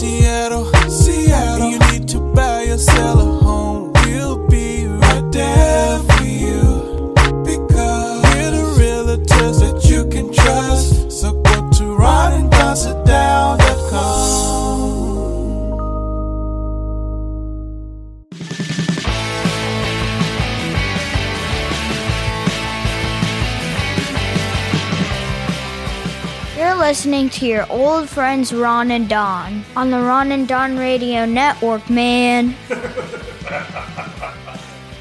Seattle, Seattle. And you need to buy or sell a home. We'll be right there listening to your old friends Ron and Don on the Ron and Don Radio Network, man.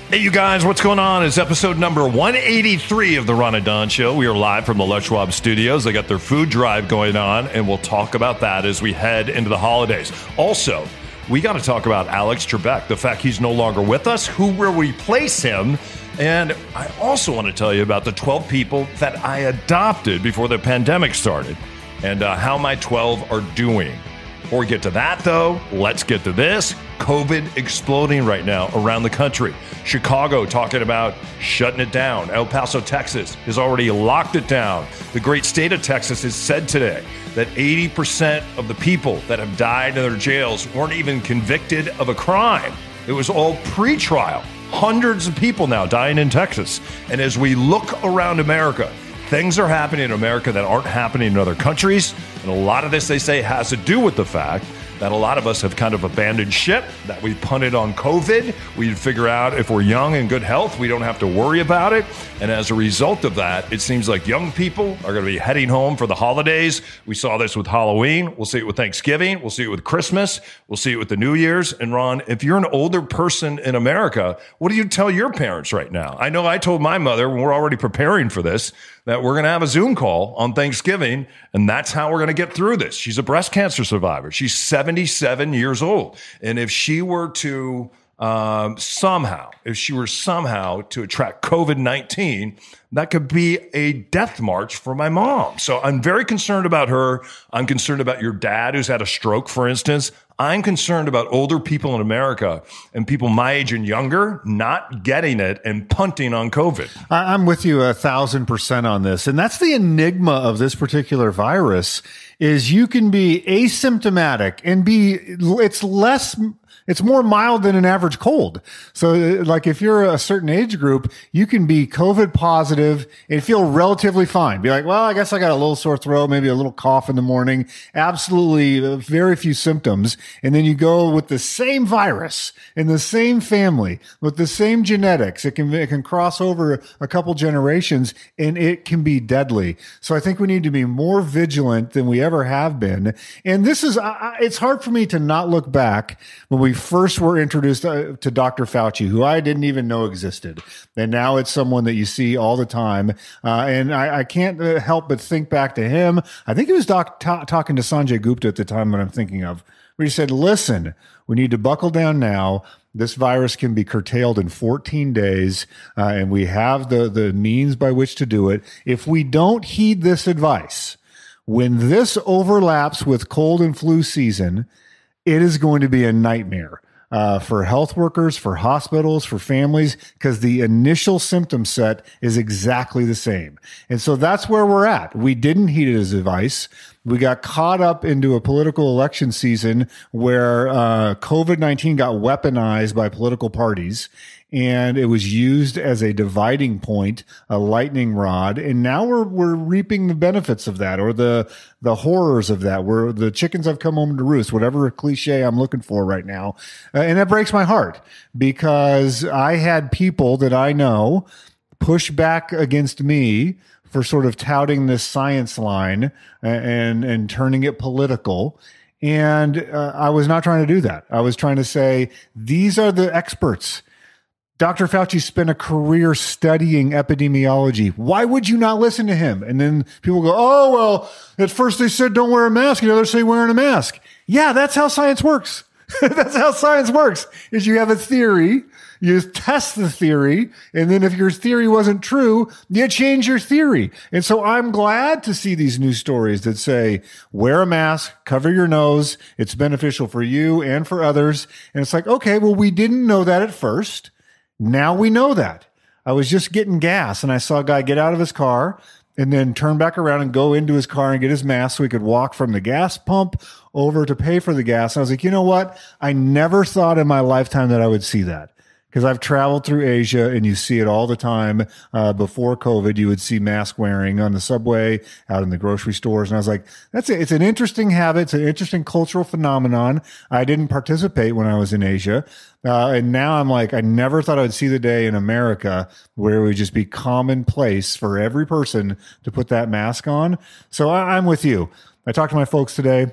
Hey, you guys, what's going on? It's episode number 183 of the Ron and Don Show. We are live from the Les Schwab Studios. They got their food drive going on, and we'll talk about that as we head into the holidays. Also, we got to talk about Alex Trebek, the fact he's no longer with us, who will replace him. And I also want to tell you about the 12 people that I adopted before the pandemic started and uh, how my 12 are doing. Before we get to that, though, let's get to this. COVID exploding right now around the country. Chicago talking about shutting it down. El Paso, Texas has already locked it down. The great state of Texas has said today that 80% of the people that have died in their jails weren't even convicted of a crime. It was all pre trial. Hundreds of people now dying in Texas. And as we look around America, things are happening in America that aren't happening in other countries. And a lot of this, they say, has to do with the fact that a lot of us have kind of abandoned ship, that we punted on COVID. We figure out if we're young and good health, we don't have to worry about it. And as a result of that, it seems like young people are going to be heading home for the holidays. We saw this with Halloween. We'll see it with Thanksgiving. We'll see it with Christmas. We'll see it with the New Year's. And Ron, if you're an older person in America, what do you tell your parents right now? I know I told my mother we're already preparing for this that we're going to have a Zoom call on Thanksgiving, and that's how we're going to get through this. She's a breast cancer survivor. She's 77 years old. And if she were to um, somehow, if she were somehow to attract COVID 19, that could be a death march for my mom. So I'm very concerned about her. I'm concerned about your dad who's had a stroke, for instance. I'm concerned about older people in America and people my age and younger not getting it and punting on COVID. I'm with you a thousand percent on this. And that's the enigma of this particular virus is you can be asymptomatic and be, it's less, it's more mild than an average cold. So uh, like if you're a certain age group, you can be COVID positive and feel relatively fine. Be like, well, I guess I got a little sore throat, maybe a little cough in the morning. Absolutely uh, very few symptoms. And then you go with the same virus in the same family with the same genetics. It can, it can cross over a couple generations and it can be deadly. So I think we need to be more vigilant than we ever have been. And this is, I, it's hard for me to not look back when we first were introduced uh, to Dr. Fauci, who I didn't even know existed. And now it's someone that you see all the time. Uh, and I, I can't uh, help but think back to him. I think he was doc, ta- talking to Sanjay Gupta at the time that I'm thinking of, where he said, listen, we need to buckle down now. This virus can be curtailed in 14 days, uh, and we have the, the means by which to do it. If we don't heed this advice, when this overlaps with cold and flu season, it is going to be a nightmare uh, for health workers, for hospitals, for families, because the initial symptom set is exactly the same. And so that's where we're at. We didn't heed his advice. We got caught up into a political election season where uh, COVID 19 got weaponized by political parties and it was used as a dividing point, a lightning rod, and now we're we're reaping the benefits of that, or the the horrors of that. Where the chickens have come home to roost, whatever cliche I'm looking for right now, uh, and that breaks my heart because I had people that I know push back against me for sort of touting this science line and and turning it political. And uh, I was not trying to do that. I was trying to say these are the experts. Dr. Fauci spent a career studying epidemiology. Why would you not listen to him? And then people go, oh, well, at first they said don't wear a mask, and the others say wearing a mask. Yeah, that's how science works. that's how science works, is you have a theory, you test the theory, and then if your theory wasn't true, you change your theory. And so I'm glad to see these news stories that say, wear a mask, cover your nose, it's beneficial for you and for others. And it's like, okay, well, we didn't know that at first. Now we know that. I was just getting gas and I saw a guy get out of his car and then turn back around and go into his car and get his mask so he could walk from the gas pump over to pay for the gas. And I was like, you know what? I never thought in my lifetime that I would see that because I've traveled through Asia and you see it all the time. Uh, before COVID, you would see mask wearing on the subway, out in the grocery stores. And I was like, that's it. It's an interesting habit. It's an interesting cultural phenomenon. I didn't participate when I was in Asia. Uh, and now I'm like, I never thought I would see the day in America where it would just be commonplace for every person to put that mask on. So I, I'm with you. I talked to my folks today.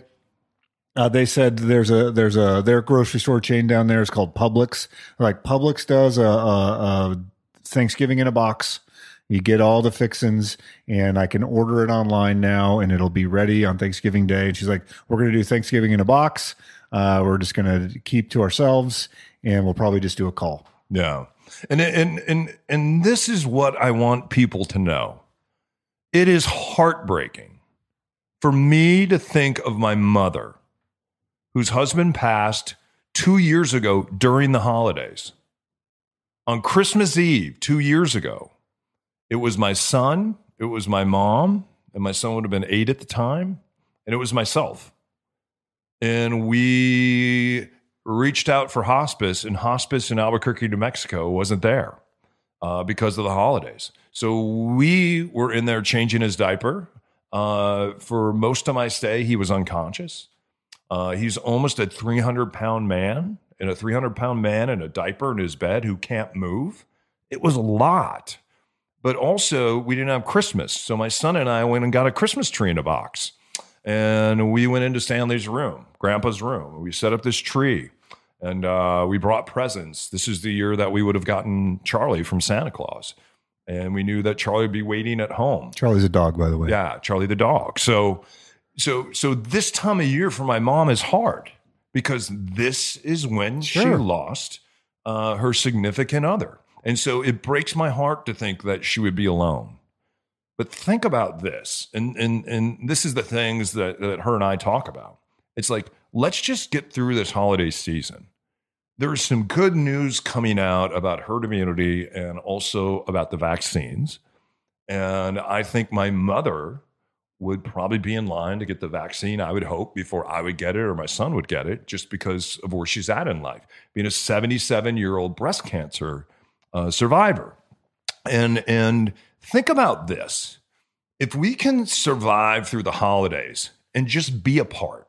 Uh, they said there's a there's a their grocery store chain down there is called Publix. Like Publix does a, a, a Thanksgiving in a box. You get all the fixins, and I can order it online now, and it'll be ready on Thanksgiving Day. And she's like, "We're going to do Thanksgiving in a box. Uh, we're just going to keep to ourselves, and we'll probably just do a call." Yeah. And and and and this is what I want people to know. It is heartbreaking for me to think of my mother whose husband passed 2 years ago during the holidays. On Christmas Eve 2 years ago, it was my son, it was my mom, and my son would have been 8 at the time, and it was myself. And we reached out for hospice, and hospice in Albuquerque, New Mexico wasn't there uh, because of the holidays. So we were in there changing his diaper. Uh, for most of my stay, he was unconscious. Uh, he's almost a 300 pound man, and a 300 pound man in a diaper in his bed who can't move. It was a lot. But also, we didn't have Christmas. So my son and I went and got a Christmas tree in a box. And we went into Stanley's room, Grandpa's room. We set up this tree and uh, we brought presents. This is the year that we would have gotten Charlie from Santa Claus. And we knew that Charlie would be waiting at home. Charlie's a dog, by the way. Yeah, Charlie the dog. So, so, so this time of year for my mom is hard because this is when she lost uh, her significant other, and so it breaks my heart to think that she would be alone. But think about this, and and and this is the things that that her and I talk about. It's like let's just get through this holiday season. There is some good news coming out about herd immunity and also about the vaccines. And I think my mother would probably be in line to get the vaccine, I would hope, before I would get it or my son would get it, just because of where she's at in life, being a 77 year old breast cancer uh, survivor. And, and think about this if we can survive through the holidays and just be apart,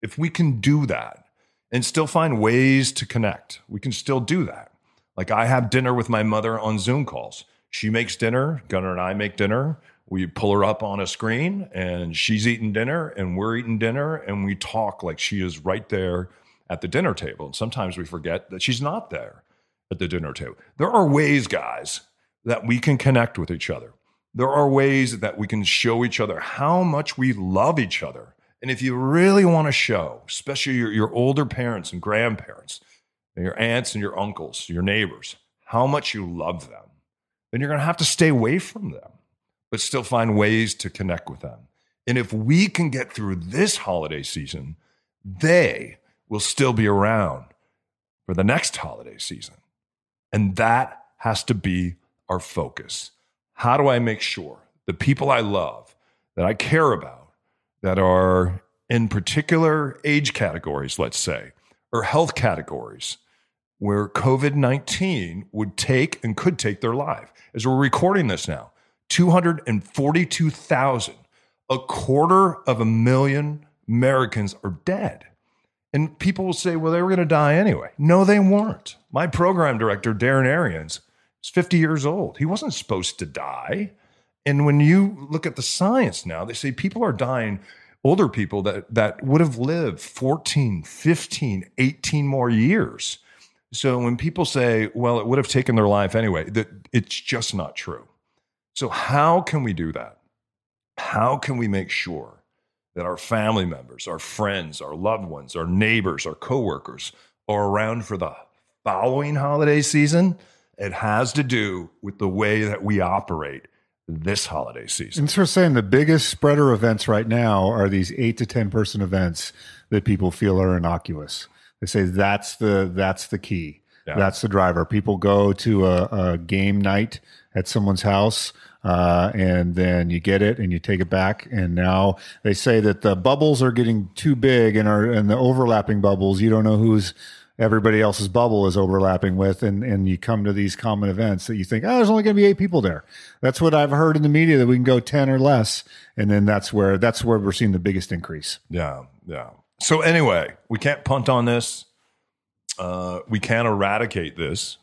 if we can do that and still find ways to connect, we can still do that. Like I have dinner with my mother on Zoom calls. She makes dinner, Gunnar and I make dinner. We pull her up on a screen and she's eating dinner and we're eating dinner and we talk like she is right there at the dinner table. And sometimes we forget that she's not there at the dinner table. There are ways, guys, that we can connect with each other. There are ways that we can show each other how much we love each other. And if you really want to show, especially your, your older parents and grandparents, and your aunts and your uncles, your neighbors, how much you love them, then you're going to have to stay away from them, but still find ways to connect with them. And if we can get through this holiday season, they will still be around for the next holiday season. And that has to be our focus. How do I make sure the people I love, that I care about, that are in particular age categories, let's say, or health categories, where COVID 19 would take and could take their life? As we're recording this now, 242,000, a quarter of a million Americans are dead. And people will say, well, they were going to die anyway. No, they weren't. My program director, Darren Arians, is 50 years old. He wasn't supposed to die. And when you look at the science now, they say people are dying, older people that, that would have lived 14, 15, 18 more years. So when people say, well, it would have taken their life anyway, that it's just not true. So how can we do that? How can we make sure that our family members, our friends, our loved ones, our neighbors, our coworkers are around for the following holiday season? It has to do with the way that we operate this holiday season. And so saying the biggest spreader events right now are these eight to ten person events that people feel are innocuous. They say that's the that's the key. Yeah. That's the driver. People go to a, a game night at someone's house uh, and then you get it and you take it back. And now they say that the bubbles are getting too big and are and the overlapping bubbles. You don't know who's everybody else's bubble is overlapping with, and and you come to these common events that you think, oh, there's only going to be eight people there. That's what I've heard in the media that we can go ten or less, and then that's where that's where we're seeing the biggest increase. Yeah, yeah. So anyway, we can't punt on this. Uh, we can't eradicate this,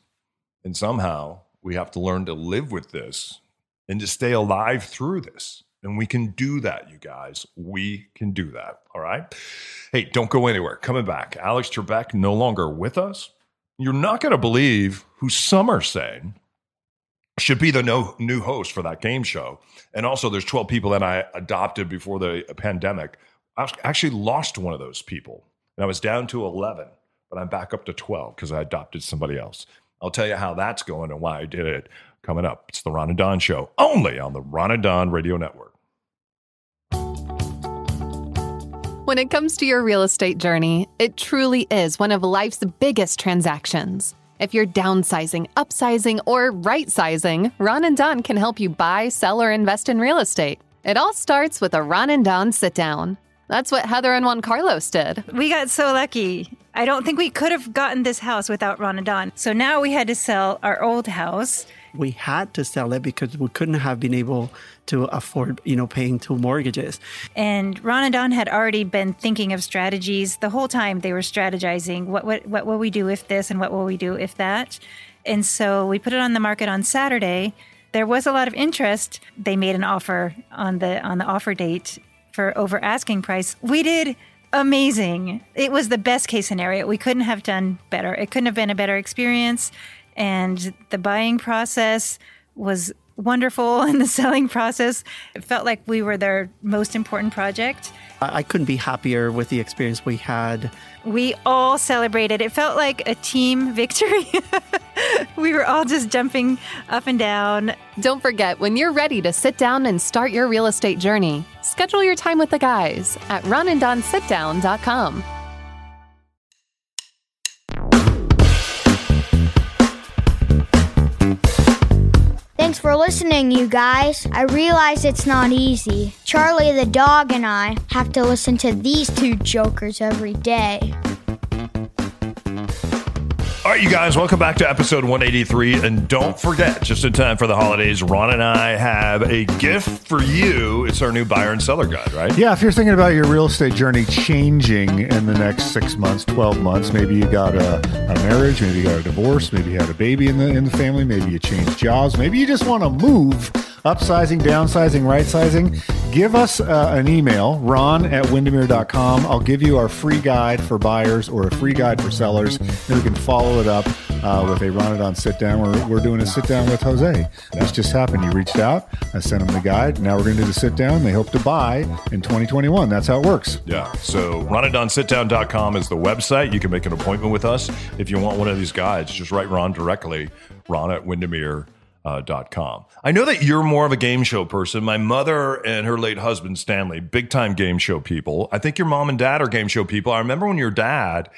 and somehow we have to learn to live with this and to stay alive through this. And we can do that, you guys. We can do that. All right. Hey, don't go anywhere. Coming back. Alex Trebek no longer with us. You're not going to believe who some are saying should be the no, new host for that game show. And also, there's 12 people that I adopted before the pandemic. I actually lost one of those people, and I was down to 11, but I'm back up to 12 because I adopted somebody else. I'll tell you how that's going and why I did it coming up. It's the Ron and Don Show, only on the Ron and Don Radio Network. When it comes to your real estate journey, it truly is one of life's biggest transactions. If you're downsizing, upsizing, or right sizing, Ron and Don can help you buy, sell, or invest in real estate. It all starts with a Ron and Don sit down. That's what Heather and Juan Carlos did. We got so lucky. I don't think we could have gotten this house without Ron and Don. So now we had to sell our old house. We had to sell it because we couldn't have been able to afford, you know, paying two mortgages. And Ron and Don had already been thinking of strategies the whole time. They were strategizing what what what will we do if this and what will we do if that. And so we put it on the market on Saturday. There was a lot of interest. They made an offer on the on the offer date for over asking price. We did amazing. It was the best case scenario. We couldn't have done better. It couldn't have been a better experience. And the buying process was wonderful in the selling process. It felt like we were their most important project. I, I couldn't be happier with the experience we had. we all celebrated. It felt like a team victory. We were all just jumping up and down. Don't forget, when you're ready to sit down and start your real estate journey, schedule your time with the guys at ronanddonsitdown.com. Thanks for listening, you guys. I realize it's not easy. Charlie the dog and I have to listen to these two jokers every day. All right, you guys, welcome back to episode 183. And don't forget, just in time for the holidays, Ron and I have a gift for you. It's our new buyer and seller guide, right? Yeah, if you're thinking about your real estate journey changing in the next six months, 12 months, maybe you got a, a marriage, maybe you got a divorce, maybe you had a baby in the in the family, maybe you changed jobs, maybe you just want to move, upsizing, downsizing, right sizing, give us uh, an email, ron at windermere.com. I'll give you our free guide for buyers or a free guide for sellers, and we can follow it up uh, with a Ron it on sit down. We're, we're doing a sit down with Jose. This just happened. He reached out, I sent him the guide. Now we're going to do the sit down. They hope to buy in 2021. That's how it works. Yeah. So ronanddonsitdown.com is the website. You can make an appointment with us. If you want one of these guides, just write Ron directly, ron at windermere. Uh, dot com. I know that you're more of a game show person. My mother and her late husband Stanley, big time game show people. I think your mom and dad are game show people. I remember when your dad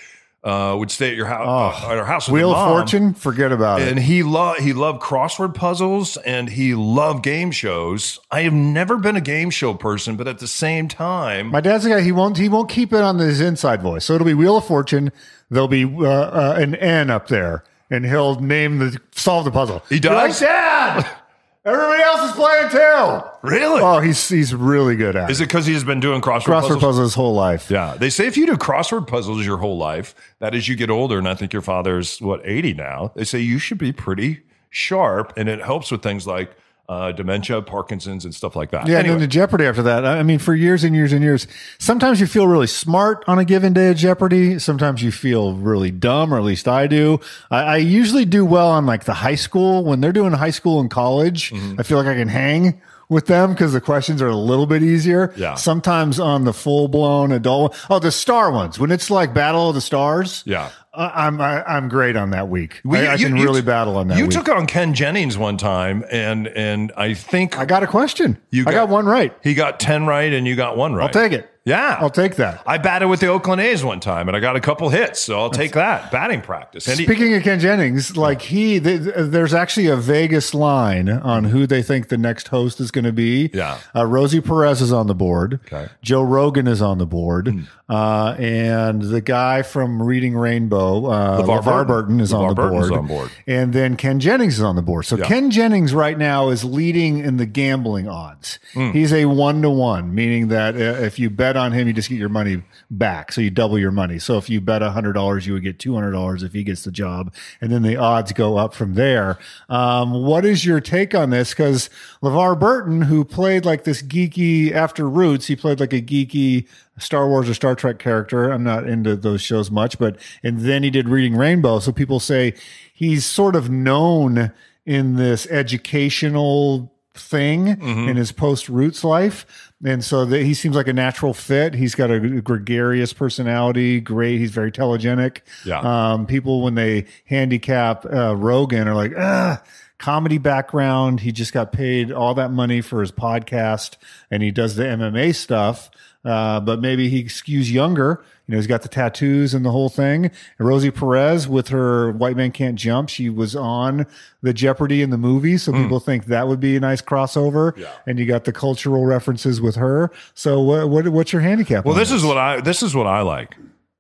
uh, would stay at your house, at our house with Wheel of Fortune, forget about and it. And he loved he loved crossword puzzles and he loved game shows. I have never been a game show person, but at the same time, My dad's a guy. He won't. He won't keep it on his inside voice. So it'll be Wheel of Fortune. There'll be uh, uh, an N up there, and he'll name the solve the puzzle. He You're like. Dad. Everybody else is playing too. really, Oh, he's he's really good at is it. because he's been doing crossword, Crossword puzzles? puzzle his whole life. Yeah, they say if you do crossword puzzles your whole life, that as you get older, and I think your father's what eighty now, they say you should be pretty sharp, and it helps with things like uh, dementia, Parkinson's, and stuff like that. Yeah, anyway, and then the Jeopardy after that. I mean, for years and years and years, sometimes you feel really smart on a given day of Jeopardy. Sometimes you feel really dumb, or at least I do. I, I usually do well on like the high school when they're doing high school and college. Mm-hmm. I feel like I can hang with them because the questions are a little bit easier. Yeah. Sometimes on the full blown adult, oh, the star ones when it's like Battle of the Stars. Yeah. I'm I, I'm great on that week. Well, I, I you- can you- really battle on that. You week. took on Ken Jennings one time, and and I think I got a question. You I got one right. He got ten right, and you got one right. I'll take it. Yeah. I'll take that. I batted with the Oakland A's one time and I got a couple hits, so I'll take that. Batting practice. And he- Speaking of Ken Jennings, like he, th- th- there's actually a Vegas line on who they think the next host is going to be. Yeah. uh, Rosie Perez is on the board. Okay. Joe Rogan is on the board, uh, and the guy from Reading Rainbow, uh, LeVar LeVar, Burton. Is on LeVar the Burton's board. on board. and then Ken Jennings is on the board. So Yeah. Ken Jennings right now is leading in the gambling odds. Hmm. He's a one to one, meaning that uh, if you bet on him, you just get your money back. So you double your money. So if you bet hundred dollars, you would get two hundred dollars if he gets the job, and then the odds go up from there. Um, what is your take on this? Because LeVar Burton, who played like this geeky after Roots, he played like a geeky Star Wars or Star Trek character. I'm not into those shows much, but and then he did Reading Rainbow. So people say he's sort of known in this educational thing in his post roots life. And so that he seems like a natural fit. He's got a gregarious personality. Great. He's very telegenic. Yeah. Um, people, when they handicap uh, Rogan, are like, ah, comedy background. He just got paid all that money for his podcast and he does the MMA stuff. Uh, but maybe he skews younger. You know, he's got the tattoos and the whole thing. And Rosie Perez with her White Man Can't Jump, she was on the Jeopardy in the movie. So people think that would be a nice crossover. Yeah. And you got the cultural references with her. So what, what what's your handicap? Well, on this is what I this is what I like.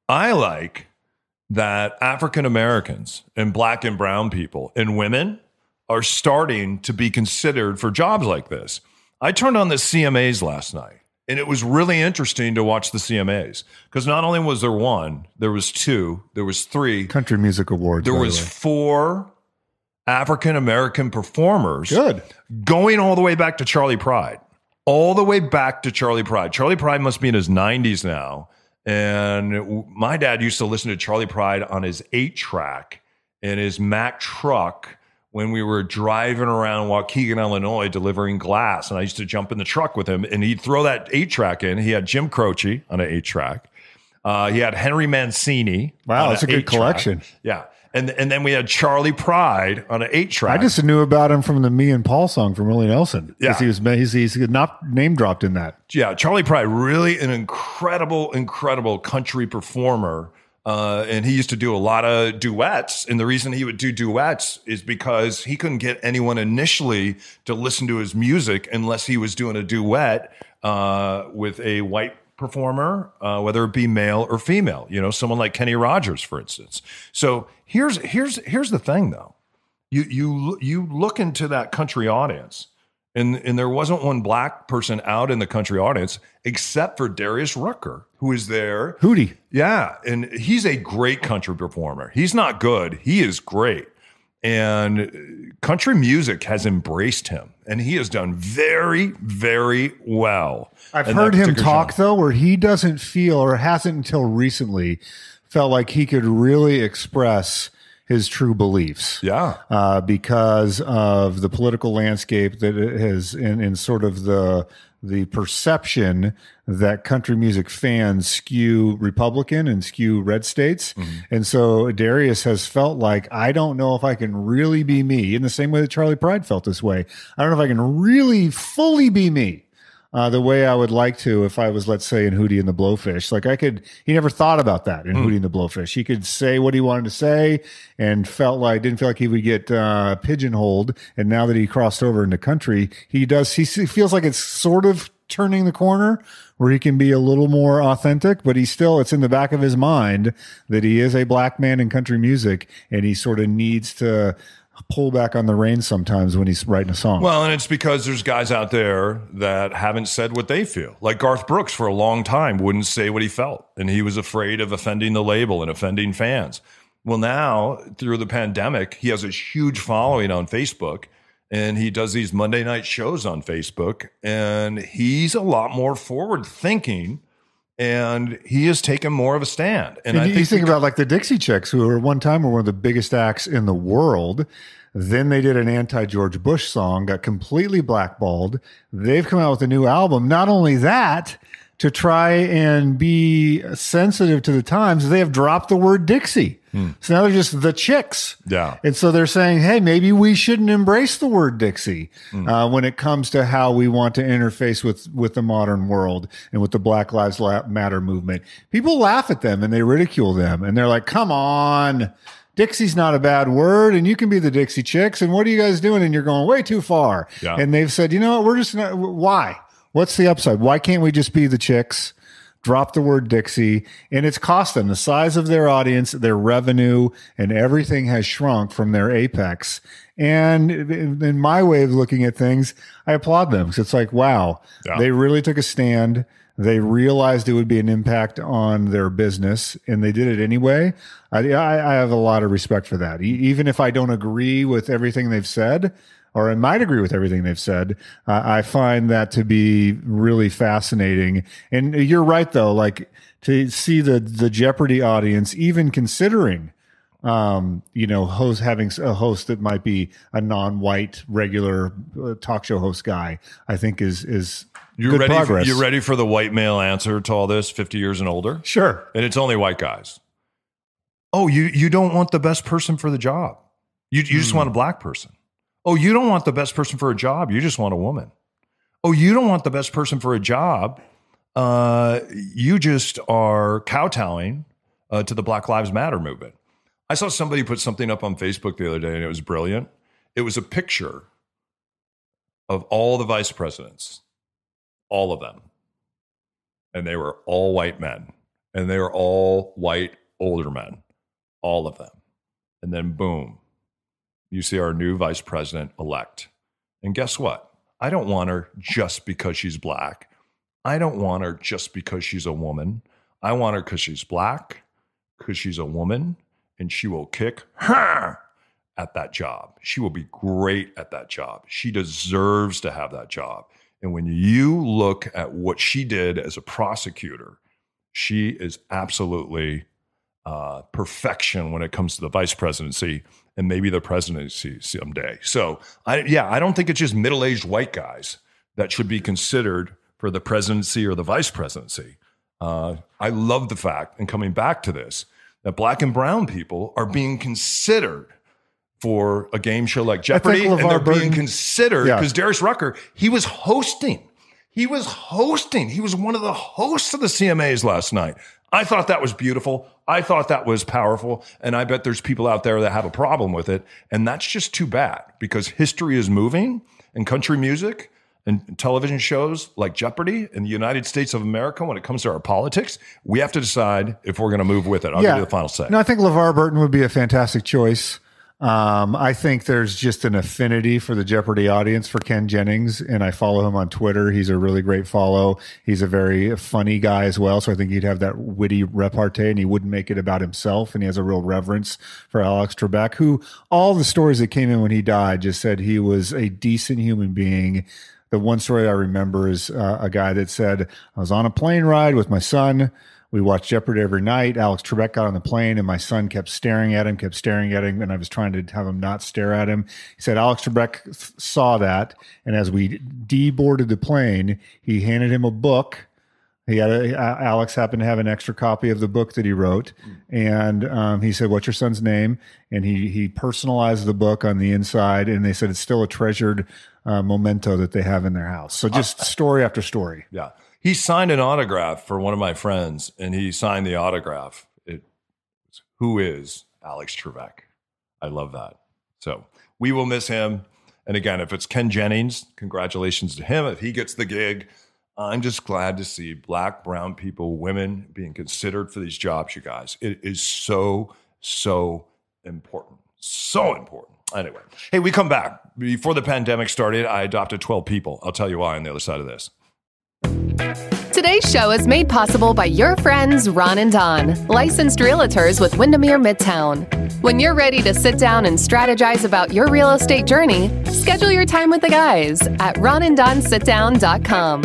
I like that African Americans and black and brown people and women are starting to be considered for jobs like this. I turned on the CMAs last night and it was really interesting to watch the CMAs because not only was there one, there was two, there was three, Country Music Awards. there by the was four African American performers good. going all the way back to Charley Pride, all the way back to Charley Pride. Charley Pride must be in his 90s now. And my dad used to listen to Charley Pride on his eight track in his Mack truck when we were driving around Waukegan, Illinois, delivering glass. And I used to jump in the truck with him and he'd throw that eight track in. He had Jim Croce on an eight track. Uh, he had Henry Mancini. Wow, that's a good collection. Yeah. And, and then we had Charley Pride on an eight track. I just knew about him from the Me and Paul song from Willie Nelson. Yeah. he was he's, he's not name dropped in that. yeah, Charley Pride, really an incredible, incredible country performer. Uh, and he used to do a lot of duets. And the reason he would do duets is because he couldn't get anyone initially to listen to his music unless he was doing a duet uh, with a white performer, uh, whether it be male or female. You know, someone like Kenny Rogers, for instance. So here's here's here's the thing, though. You you you look into that country audience, and and there wasn't one black person out in the country audience except for Darius Rucker, who is there. Hootie. Yeah, and he's a great country performer. He's not good. He is great. And uh, country music has embraced him, and he has done very, very well. I've heard him talk genre. though, where he doesn't feel or hasn't until recently felt like he could really express his true beliefs. Yeah. uh, because of the political landscape that it has in, in sort of the the perception that country music fans skew Republican and skew red states. And so Darius has felt like, I don't know if I can really be me in the same way that Charley Pride felt this way. I don't know if I can really fully be me uh, the way I would like to if I was, let's say, in Hootie and the Blowfish. Like I could, he never thought about that in Hootie and the Blowfish. He could say what he wanted to say and felt like, didn't feel like he would get uh, pigeonholed. And now that he crossed over into country, he does, he feels like it's sort of turning the corner where he can be a little more authentic, but he still, it's in the back of his mind that he is a black man in country music and he sort of needs to pull back on the reins sometimes when he's writing a song. Well, and it's because there's guys out there that haven't said what they feel. Like Garth Brooks, for a long time, wouldn't say what he felt, and he was afraid of offending the label and offending fans. Well, now through the pandemic, he has a huge following on Facebook, and he does these Monday night shows on Facebook, and he's a lot more forward thinking, and he has taken more of a stand. And, And I you, think, think about like the Dixie Chicks, who were one time were one of the biggest acts in the world. Then they did an anti George Bush song, got completely blackballed. They've come out with a new album. Not only that, to try and be sensitive to the times, they have dropped the word Dixie. So now they're just the chicks. Yeah. And so they're saying, hey, maybe we shouldn't embrace the word Dixie uh, when it comes to how we want to interface with, with the modern world and with the Black Lives Matter movement. People laugh at them and they ridicule them and they're like, come on. Dixie's not a bad word, and you can be the Dixie Chicks. And what are you guys doing? And you're going way too far. Yeah. And they've said, you know what? We're just not. Why? What's the upside? Why can't we just be the Chicks? Drop the word Dixie, and it's cost them the size of their audience, their revenue, and everything has shrunk from their apex. And in my way of looking at things, I applaud them because it's like, wow, Yeah. they really took a stand. They realized it would be an impact on their business, and they did it anyway. I, I, I have a lot of respect for that. E- even if I don't agree with everything they've said, or I might agree with everything they've said, uh, I find that to be really fascinating. And you're right, though. Like to see the the Jeopardy audience even considering um, you know, host having a host that might be a non-white regular uh, talk show host guy, I think is is You good ready? For, progress. you ready for the white male answer to all this? Fifty years and older, Sure. and it's only white guys. Oh, you you don't want the best person for the job. You you just want a black person. Oh, you don't want the best person for a job. You just want a woman. Oh, you don't want the best person for a job. Uh, you just are kowtowing uh, to the Black Lives Matter movement. I saw somebody put something up on Facebook the other day, and it was brilliant. It was a picture of all the vice presidents, all of them, and they were all white men, and they were all white older men, all of them. And then boom, you see our new vice president elect. And guess what? I don't want her just because she's black. I don't want her just because she's a woman. I want her because she's black, because she's a woman, and she will kick her at that job. She will be great at that job. She deserves to have that job. And when you look at what she did as a prosecutor, she is absolutely uh, perfection when it comes to the vice presidency and maybe the presidency someday. So, I, yeah, I don't think it's just middle aged white guys that should be considered for the presidency or the vice presidency. Uh, I love the fact, and coming back to this, that black and brown people are being considered for a game show like Jeopardy, and they're being Burton- considered Yeah. because Darius Rucker, he was hosting. He was hosting. He was one of the hosts of the CMAs last night. I thought that was beautiful. I thought that was powerful. And I bet there's people out there that have a problem with it. And that's just too bad because history is moving and country music and television shows like Jeopardy in the United States of America, when it comes to our politics, we have to decide if we're going to move with it. I'll give you the final say. No, I think LeVar Burton would be a fantastic choice. Um, I think there's just an affinity for the Jeopardy audience for Ken Jennings, and I follow him on Twitter. He's a really great follow. He's a very funny guy as well, so I think he'd have that witty repartee, and he wouldn't make it about himself. And he has a real reverence for Alex Trebek, who all the stories that came in when he died just said he was a decent human being. The one story I remember is uh, a guy that said, I was on a plane ride with my son. We watched Jeopardy every night. Alex Trebek got on the plane, and my son kept staring at him, kept staring at him, and I was trying to have him not stare at him. He said Alex Trebek saw that, and as we deboarded the plane, he handed him a book. He had a, A- Alex happened to have an extra copy of the book that he wrote, and um, he said, "What's your son's name?" And he he personalized the book on the inside, and they said it's still a treasured uh, memento that they have in their house. So just story after story. Yeah. He signed an autograph for one of my friends, and he signed the autograph. It, who is Alex Trebek? I love that. So we will miss him. And again, if it's Ken Jennings, congratulations to him. If he gets the gig, I'm just glad to see black, brown people, women being considered for these jobs, you guys. It is so, so important. So important. Anyway, hey, we come back. Before the pandemic started, I adopted 12 people. I'll tell you why on the other side of this. Today's show is made possible by your friends Ron and Don, licensed realtors with Windermere Midtown. When you're ready to sit down and strategize about your real estate journey, schedule your time with the guys at ronanddonsitdown.com.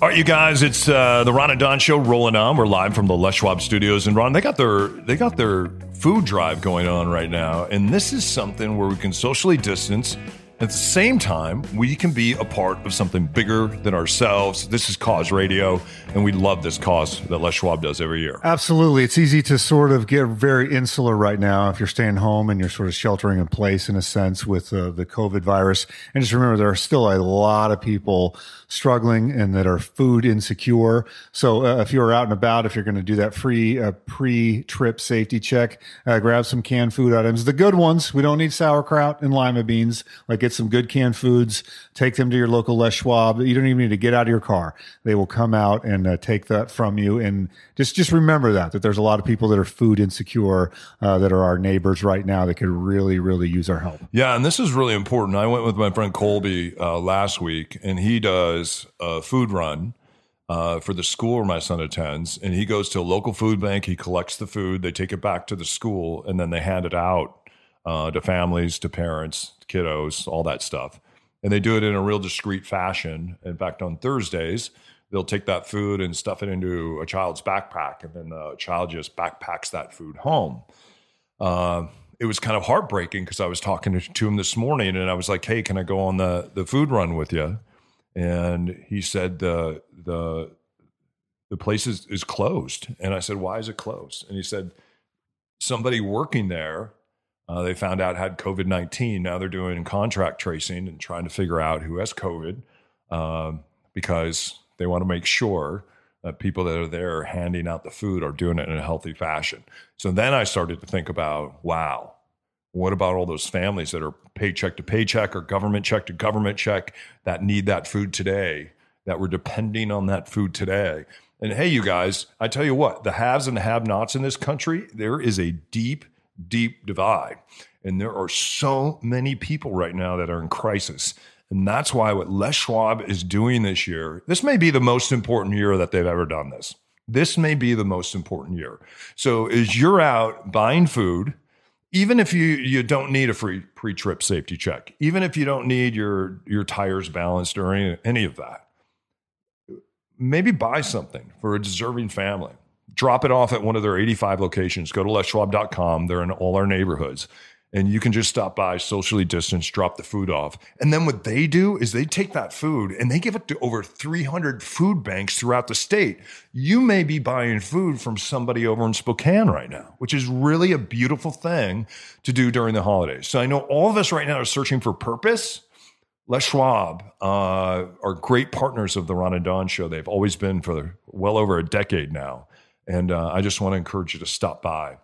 All right, you guys, it's uh, the Ron and Don show rolling on. We're live from the Les Schwab Studios, and Ron, they got their they got their food drive going on right now, and this is something where we can socially distance At the same time, we can be a part of something bigger than ourselves. This is Cause Radio, and we love this cause that Les Schwab does every year. Absolutely. It's easy to sort of get very insular right now if you're staying home and you're sort of sheltering in place in a sense with uh, the COVID virus. And just remember, there are still a lot of people struggling and that are food insecure. So uh, if you're out and about, if you're going to do that free uh, pre trip safety check, uh, grab some canned food items, the good ones. We don't need sauerkraut and lima beans. Like get some good canned foods, take them to your local Les Schwab. You don't even need to get out of your car. They will come out and uh, take that from you. And just, just remember that, that there's a lot of people that are food insecure, uh, that are our neighbors right now that could really, really use our help. Yeah, and this is really important. I went with my friend Colby uh, last week, and he does a food run uh, for the school where my son attends. And he goes to a local food bank, he collects the food, they take it back to the school, and then they hand it out uh, to families, to parents, kiddos, all that stuff. And they do it in a real discreet fashion. In fact, on Thursdays, they'll take that food and stuff it into a child's backpack, and then the child just backpacks that food home. Uh, it was kind of heartbreaking because I was talking to, to him this morning, and I was like, "Hey, can I go on the the food run with you?" And he said the the the place is, is closed, and I said, "Why is it closed?" And he said, "Somebody working there." Uh, they found out had COVID 19. Now they're doing contract tracing and trying to figure out who has COVID um, because they want to make sure that people that are there handing out the food are doing it in a healthy fashion. So then I started to think about wow, what about all those families that are paycheck to paycheck or government check to government check that need that food today, that were depending on that food today? And hey, you guys, I tell you what, the haves and the have nots in this country, there is a deep deep divide. And there are so many people right now that are in crisis. And that's why what Les Schwab is doing this year, this may be the most important year that they've ever done this. This may be the most important year. So as you're out buying food, even if you you don't need a free pre-trip safety check, even if you don't need your your tires balanced or any, any of that, maybe buy something for a deserving family drop it off at one of their 85 locations. Go to leschwab.com. They're in all our neighborhoods. And you can just stop by, socially distance, drop the food off. And then what they do is they take that food and they give it to over 300 food banks throughout the state. You may be buying food from somebody over in Spokane right now, which is really a beautiful thing to do during the holidays. So I know all of us right now are searching for purpose. Les Schwab uh, are great partners of the Ron and Don show. They've always been for well over a decade now. And uh, I just want to encourage you to stop by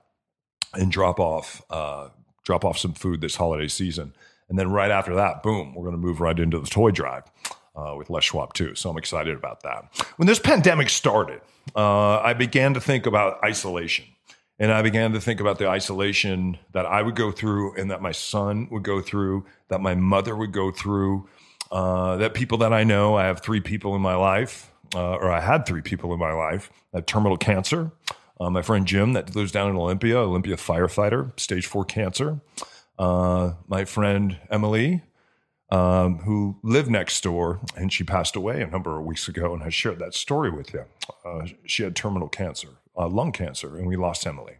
and drop off uh, drop off some food this holiday season. And then right after that, boom, we're going to move right into the toy drive uh, with Les Schwab too. So I'm excited about that. When this pandemic started, uh, I began to think about isolation. And I began to think about the isolation that I would go through and that my son would go through, that my mother would go through, uh, that people that I know, I have three people in my life uh, or I had three people in my life that had terminal cancer. Uh, my friend Jim, that lives down in Olympia, Olympia firefighter, stage four cancer. Uh, my friend Emily, um, who lived next door, and she passed away a number of weeks ago, and I shared that story with you. Uh, she had terminal cancer, uh, lung cancer, and we lost Emily.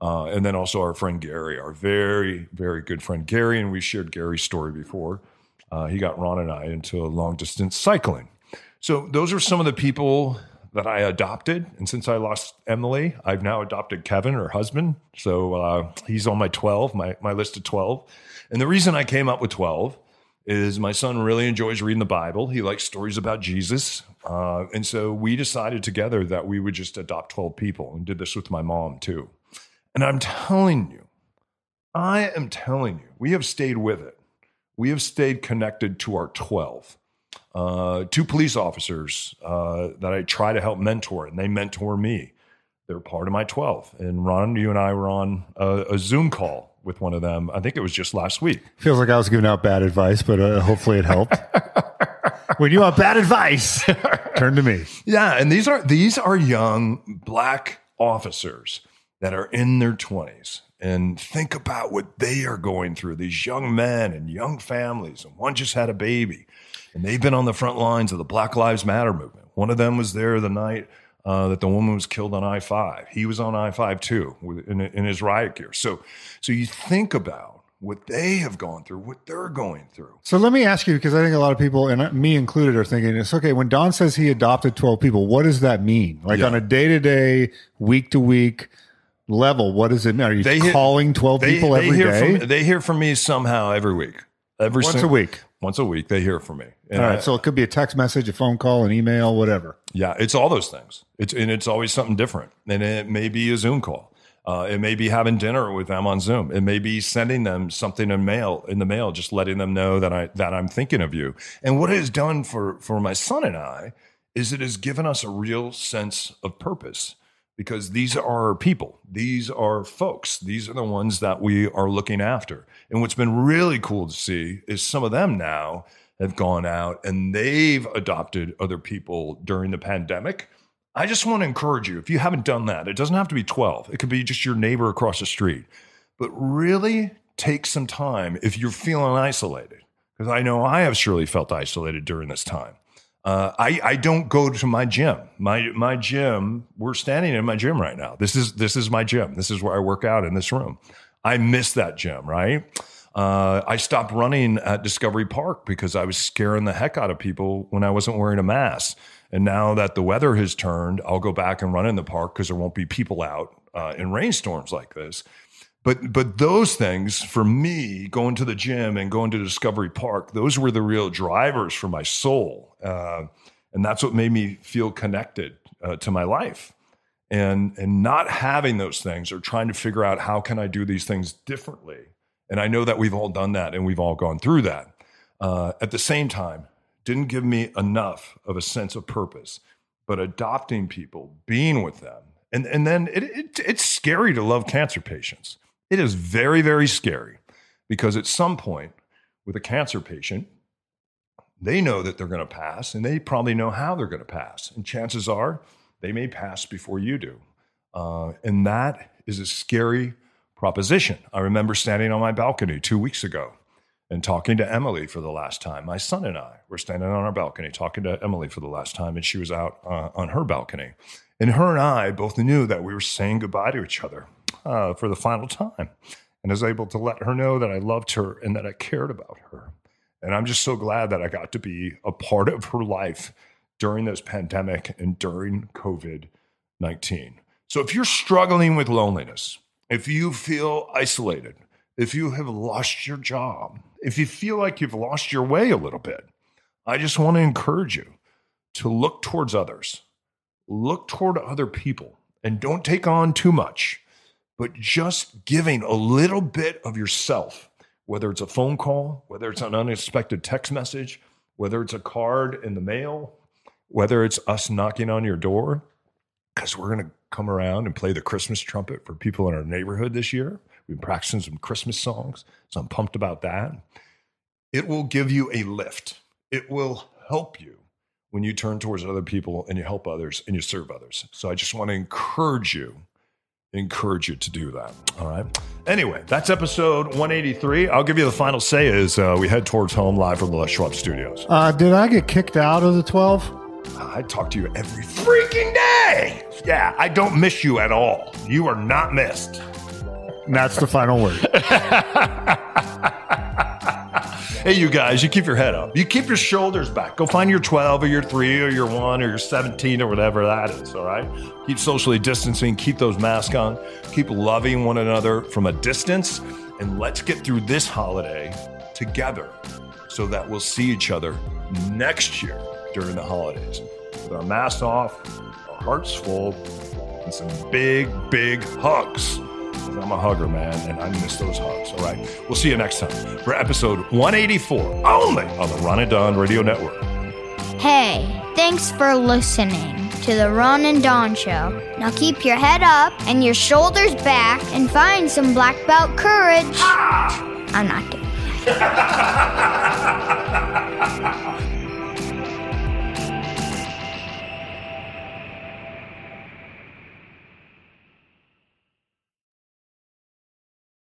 Uh, and then also our friend Gary, our very, very good friend Gary, and we shared Gary's story before. he got Ron and I into long distance cycling. So those are some of the people that I adopted. And since I lost Emily, I've now adopted Kevin, her husband. So uh, he's on my 12, my, my list of 12. And the reason I came up with 12 is my son really enjoys reading the Bible. He likes stories about Jesus. Uh, and so we decided together that we would just adopt 12 people and did this with my mom too. And I'm telling you, I am telling you, we have stayed with it. We have stayed connected to our 12 uh, two police officers uh, that I try to help mentor, and they mentor me. They're part of my 12. And Ron, you and I were on a, a Zoom call with one of them. I think it was just last week. Feels like I was giving out bad advice, but uh, hopefully it helped. when you want bad advice, turn to me. Yeah, and these are these are young black officers that are in their 20s and think about what they are going through these young men and young families and one just had a baby and they've been on the front lines of the Black Lives Matter movement. One of them was there the night uh, that the woman was killed on I five. He was on I five too in, in his riot gear. So, so you think about what they have gone through, what they're going through. So let me ask you, because I think a lot of people, and me included, are thinking it's okay. When Don says he adopted 12 people, what does that mean? Like Yeah. on a day to day, week to week level, what does it mean? Are you They hear- calling 12 They, people they every hear day? From, they hear from me somehow every week. Every Once a week. Once a week, they hear from me. And All I- So it could be a text message, a phone call, an email, whatever. Yeah, it's all those things. It's and it's always something different. And it may be a Zoom call. Uh, it may be having dinner with them on Zoom. It may be sending them something in mail in the mail, just letting them know that I that I'm thinking of you. And what it has done for for my son and I is it has given us a real sense of purpose because these are people. These are folks. These are the ones that we are looking after. And what's been really cool to see is some of them now have gone out and they've adopted other people during the pandemic. I just want to encourage you if you haven't done that, it doesn't have to be 12, it could be just your neighbor across the street. But really take some time if you're feeling isolated, because I know I have surely felt isolated during this time. Uh, I, I don't go to my gym. My my gym. We're standing in my gym right now. This is this is my gym. This is where I work out in this room. I miss that gym. Right. Uh, I stopped running at Discovery Park because I was scaring the heck out of people when I wasn't wearing a mask. And now that the weather has turned, I'll go back and run in the park because there won't be people out uh, in rainstorms like this. But but those things for me, going to the gym and going to Discovery Park, those were the real drivers for my soul, uh, and that's what made me feel connected uh, to my life. And and not having those things or trying to figure out how can I do these things differently. And I know that we've all done that and we've all gone through that. Uh, at the same time, didn't give me enough of a sense of purpose. But adopting people, being with them, and and then it, it it's scary to love cancer patients. It is very, very scary because at some point with a cancer patient, they know that they're going to pass and they probably know how they're going to pass. And chances are they may pass before you do. Uh, and that is a scary proposition. I remember standing on my balcony two weeks ago and talking to Emily for the last time. My son and I were standing on our balcony talking to Emily for the last time, and she was out uh, on her balcony. And her and I both knew that we were saying goodbye to each other uh, for the final time. And was able to let her know that I loved her and that I cared about her. And I'm just so glad that I got to be a part of her life during this pandemic and during COVID 19. So if you're struggling with loneliness, if you feel isolated, if you have lost your job, if you feel like you've lost your way a little bit, I just want to encourage you to look towards others, look toward other people, and don't take on too much, but just giving a little bit of yourself, whether it's a phone call, whether it's an unexpected text message, whether it's a card in the mail, whether it's us knocking on your door, because we're going to come around and play the Christmas trumpet for people in our neighborhood this year. We've been practicing some Christmas songs, so I'm pumped about that. It will give you a lift. It will help you when you turn towards other people and you help others and you serve others. So I just want to encourage you, encourage you to do that. All right. Anyway, that's episode 183. I'll give you the final say as uh, we head towards home live from the Les Schwab Studios. Uh, did I get kicked out of the 12? I talk to you every freaking day. Yeah, I don't miss you at all. You are not missed. And that's the final word. Hey, you guys, you keep your head up. You keep your shoulders back. Go find your 12 or your 3 or your 1 or your 17 or whatever that is, all right? Keep socially distancing, keep those masks on, keep loving one another from a distance, and let's get through this holiday together so that we'll see each other next year during the holidays with our masks off, our hearts full, and some big, big hugs. I'm a hugger, man, and I miss those hugs. All right. We'll see you next time for episode 184, only on the Ron and Don Radio Network. Hey, thanks for listening to the Ron and Don Show. Now keep your head up and your shoulders back and find some black belt courage. I'm not it.